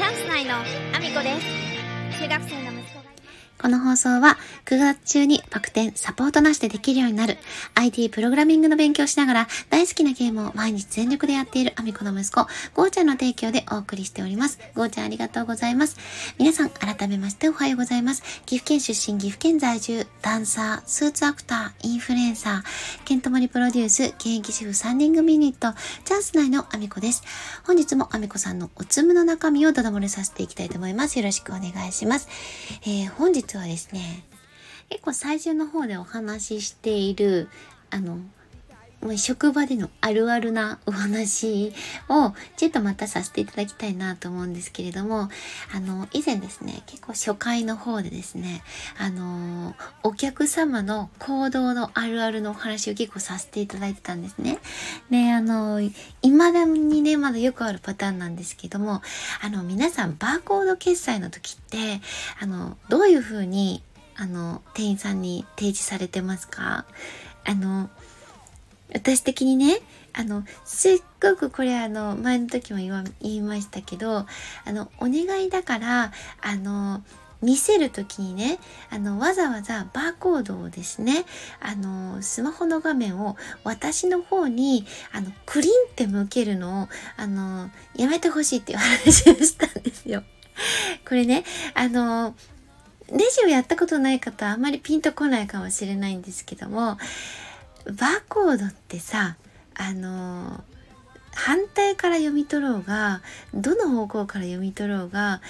チャンス内のアミコです。中学生の息子この放送は9月中にバク転サポートなしでできるようになる IT プログラミングの勉強しながら大好きなゲームを毎日全力でやっているアミコの息子、ゴーちゃんの提供でお送りしております。ゴーちゃんありがとうございます。皆さん改めましておはようございます。岐阜県出身、岐阜県在住、ダンサー、スーツアクター、インフルエンサー、ケントモリプロデュース、現役主婦3人組ユニット、チャンス内のアミコです。本日もアミコさんのおつむの中身をダダ漏れさせていきたいと思います。よろしくお願いします。えー、本日はですね、結構最初の方でお話ししている、あの、もう職場でのあるあるなお話をちょっとまたさせていただきたいなと思うんですけれども、あの、以前ですね、結構初回の方でですね、あの、お客様の行動のあるあるのお話を結構させていただいてたんですね。で、あの、未だにね、まだよくあるパターンなんですけども、あの、皆さんバーコード決済の時って、あの、どういう風に、あの、店員さんに提示されてますか？あの、私的にね、あの、すっごくこれあの、前の時も言言いましたけど、あの、お願いだから、あの、見せる時にね、あの、わざわざバーコードをですね、あの、スマホの画面を私の方に、あの、クリンって向けるのを、あの、やめてほしいっていう話をしたんですよ。これね、あの、レジをやったことない方はあんまりピンとこないかもしれないんですけども、バーコードってさあの反対から読み取ろうがどの方向から読み取ろうが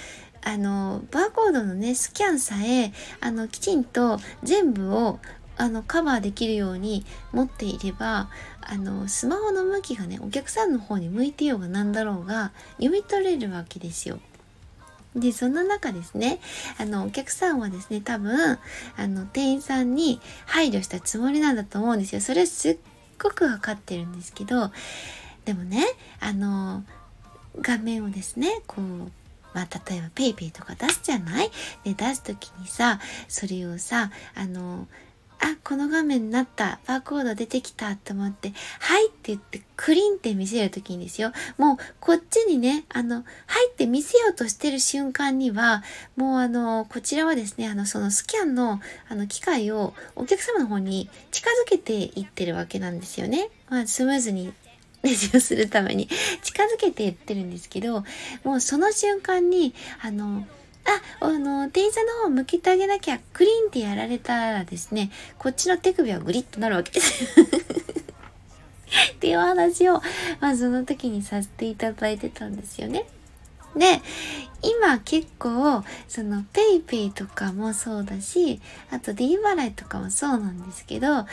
あのバーコードのねスキャンさえあのきちんと全部をあのカバーできるように持っていればあのスマホの向きがねお客さんの方に向いてようが何だろうが読み取れるわけですよ。で、その中ですね、あの、お客さんはですね、多分、あの、店員さんに配慮したつもりなんだと思うんですよ。それすっごくわかってるんですけど、でもね、あの、画面をですね、こう、まあ、例えば PayPay とか出すじゃない？で、出す時にさ、それをさ、あの、あ、この画面になった。バーコード出てきたと思って、はいって言ってクリンって見せるときにですよ。もうこっちにね、あの、はいって見せようとしてる瞬間には、もうあの、こちらはですね、あの、そのスキャンのあの機械をお客様の方に近づけていってるわけなんですよね。まあ、スムーズにレジをするために近づけていってるんですけど、もうその瞬間に、あの、あ、あの、店員さんの方を向けてあげなきゃ、クリーンってやられたらですね、こっちの手首はグリッとなるわけです。っていう話を、まあその時にさせていただいてたんですよね。で、今結構、その PayPay とかもそうだし、あと D 払いとかもそうなんですけど、な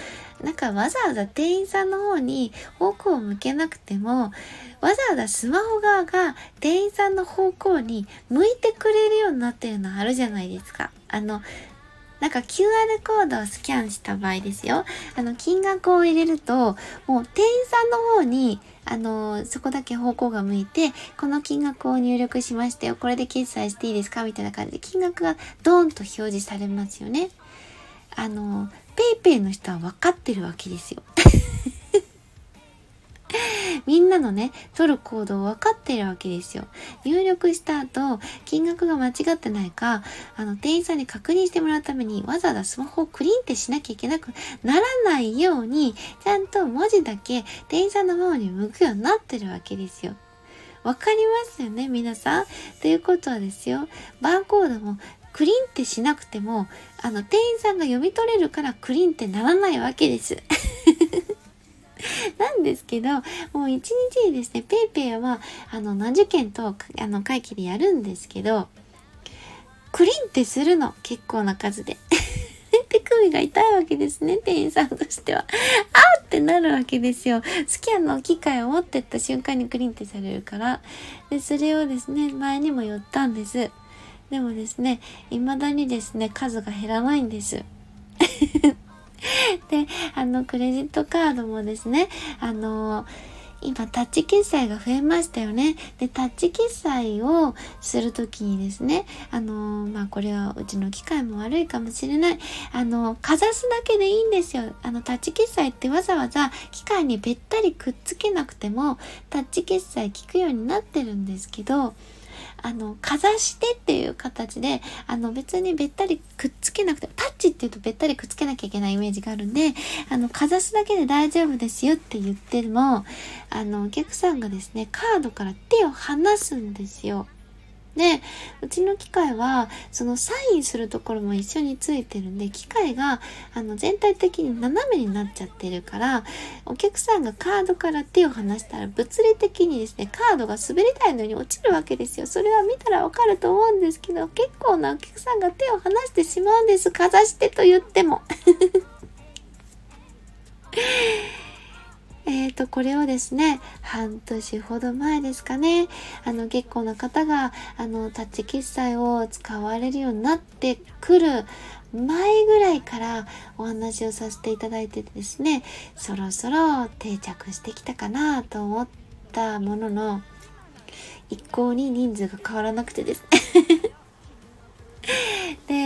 んかわざわざ店員さんの方に方向を向けなくても、わざわざスマホ側が店員さんの方向に向いてくれるようになってるのあるじゃないですか。あの、なんか QR コードをスキャンした場合ですよ。あの、金額を入れると、もう店員さんの方に、あの、そこだけ方向が向いて、この金額を入力しましたよ。これで決済していいですかみたいな感じで金額がドーンと表示されますよね。あの、PayPay の人は分かってるわけですよ。みんなのね、取る行動分かってるわけですよ。入力した後、金額が間違ってないか、あの、店員さんに確認してもらうために、わざわざスマホをクリンってしなきゃいけなくならないように、ちゃんと文字だけ店員さんの方に向くようになってるわけですよ。わかりますよね、皆さん？ということはですよ、バーコードもクリンってしなくても、あの、店員さんが読み取れるからクリンってならないわけです。なんですけど、もう一日にですね、 PayPay は、あの、何十件と、あの、会計でやるんですけど、クリンってするの。結構な数で。手首が痛いわけですね、店員さんとしては。あーってなるわけですよ。スキャンの機械を持ってった瞬間にクリンってされるから。で、それをですね、前にも言ったんです。でもですね、未だにですね、数が減らないんです。で、あの、クレジットカードもですね、あの、今タッチ決済が増えましたよね。で、タッチ決済をするときにですね、あのまあこれはうちの機械も悪いかもしれない。あの、かざすだけでいいんですよ。あの、タッチ決済ってわざわざ機械にべったりくっつけなくても、タッチ決済効くようになってるんですけど、あの、かざしてっていう形で、あの、別にべったりくっつけなくて、っていうとべったりくっつけなきゃいけないイメージがあるんで、あの、かざすだけで大丈夫ですよって言っても、あの、お客さんがですね、カードから手を離すんですよ。で、うちの機械は、そのサインするところも一緒についてるんで、機械が、あの、全体的に斜めになっちゃってるから、お客さんがカードから手を離したら、物理的にですね、カードが滑り台のように落ちるわけですよ。それは見たらわかると思うんですけど、結構なお客さんが手を離してしまうんです。かざしてと言っても。えっ、ー、と、これをですね、半年ほど前ですかね、あの、結構な方が、あの、タッチ決済を使われるようになってくる前ぐらいからお話をさせていただいてですね、そろそろ定着してきたかなと思ったものの、一向に人数が変わらなくてですね。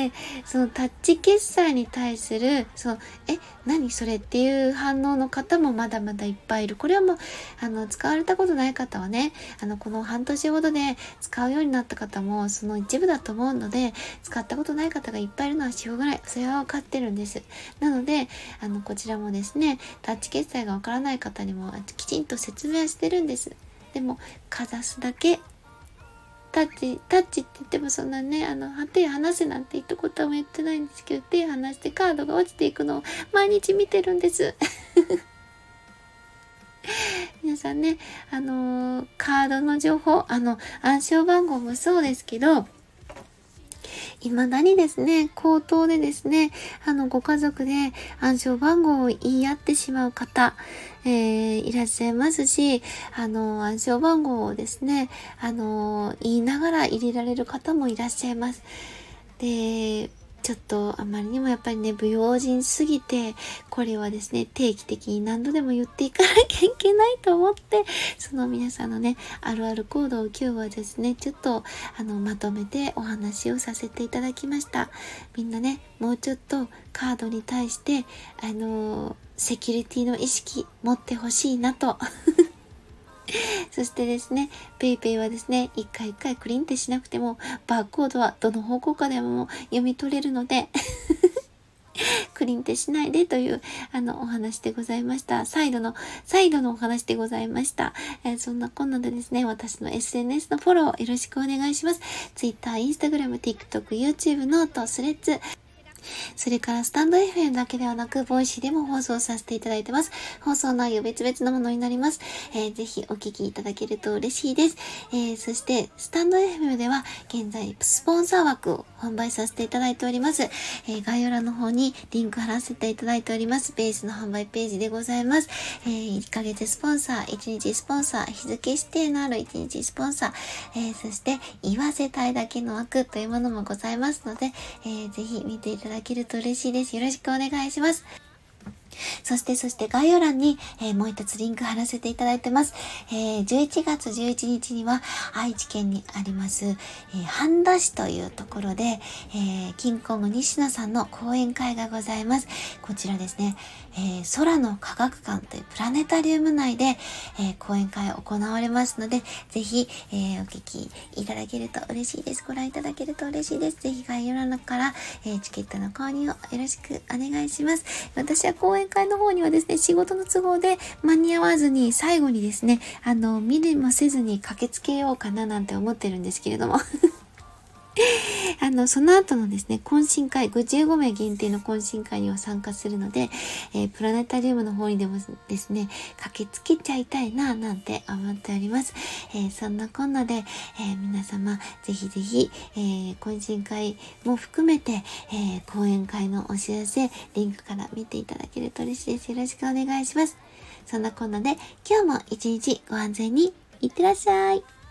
でそのタッチ決済に対するそのえ何それっていう反応の方もまだまだいっぱいいる。これはもうあの使われたことない方はねあのこの半年ほどで使うようになった方もその一部だと思うので使ったことない方がいっぱいいるのはしょうがない。それは分かってるんです。なのであのこちらもですねタッチ決済がわからない方にもきちんと説明してるんです。でもかざすだけタッチ、タッチって言ってもそんなね、あの、手離せなんて一言も言ってないんですけど、手離してカードが落ちていくのを毎日見てるんです。皆さんね、あのー、カードの情報、あの、暗証番号もそうですけど、未だにですね、口頭でですね、あの、ご家族で暗証番号を言い合ってしまう方、えー、いらっしゃいますし、あの、暗証番号をですね、あの、言いながら入れられる方もいらっしゃいます。で、ちょっとあまりにもやっぱりね、不用心すぎて、これはですね、定期的に何度でも言っていかなきゃいけないと思って、その皆さんのね、あるある行動を今日はですね、ちょっとあの、まとめてお話をさせていただきました。みんなね、もうちょっとカードに対して、あのセキュリティの意識持ってほしいなと そしてですね、PayPay はですね、一回一回クリンってしなくても、バーコードはどの方向かでも読み取れるので クリンってしないでという、あの、お話でございました。再度の、再度のお話でございました。えー、そんなこんなでですね、私の SNS のフォローよろしくお願いします。Twitter、Instagram、TikTok、YouTube、 note、Threads、それからスタンド FM だけではなく、 Voicy でも放送させていただいてます。放送内容別々のものになります。えー、ぜひお聞きいただけると嬉しいです。えー、そして、スタンド FM では現在スポンサー枠を販売させていただいております。えー、概要欄の方にリンク貼らせていただいております。ベースの販売ページでございます。えー、1ヶ月スポンサー、1日スポンサー、日付指定のある1日スポンサー、えー、そして言わせたいだけの枠というものもございますので、えー、ぜひ見ていただけると嬉しいです。よろしくお願いします。そして、そして概要欄に、えー、もう一つリンク貼らせていただいてます。えー、11月11日には愛知県にあります、えー、半田市というところで、えー、キンコング西野さんの講演会がございます。こちらですね、えー、空の科学館というプラネタリウム内で、えー、講演会を行われますので、ぜひ、えー、お聞きいただけると嬉しいです。ご覧いただけると嬉しいです。ぜひ概要欄から、えチケットの購入をよろしくお願いします。私は講演会の方にはですね、仕事の都合で間に合わずに最後にですね、あの、見れもせずに駆けつけようかななんて思ってるんですけれども。あの、その後のですね、懇親会、15名限定の懇親会には参加するので、えー、プラネタリウムの方にでもですね、駆けつけちゃいたいな、なんて思っております。えー、そんなこんなで、えー、皆様、ぜひぜひ、え懇親会も含めて、え講演会のお知らせ、リンクから見ていただけると嬉しいです。よろしくお願いします。そんなこんなで、今日も一日ご安全にいってらっしゃい。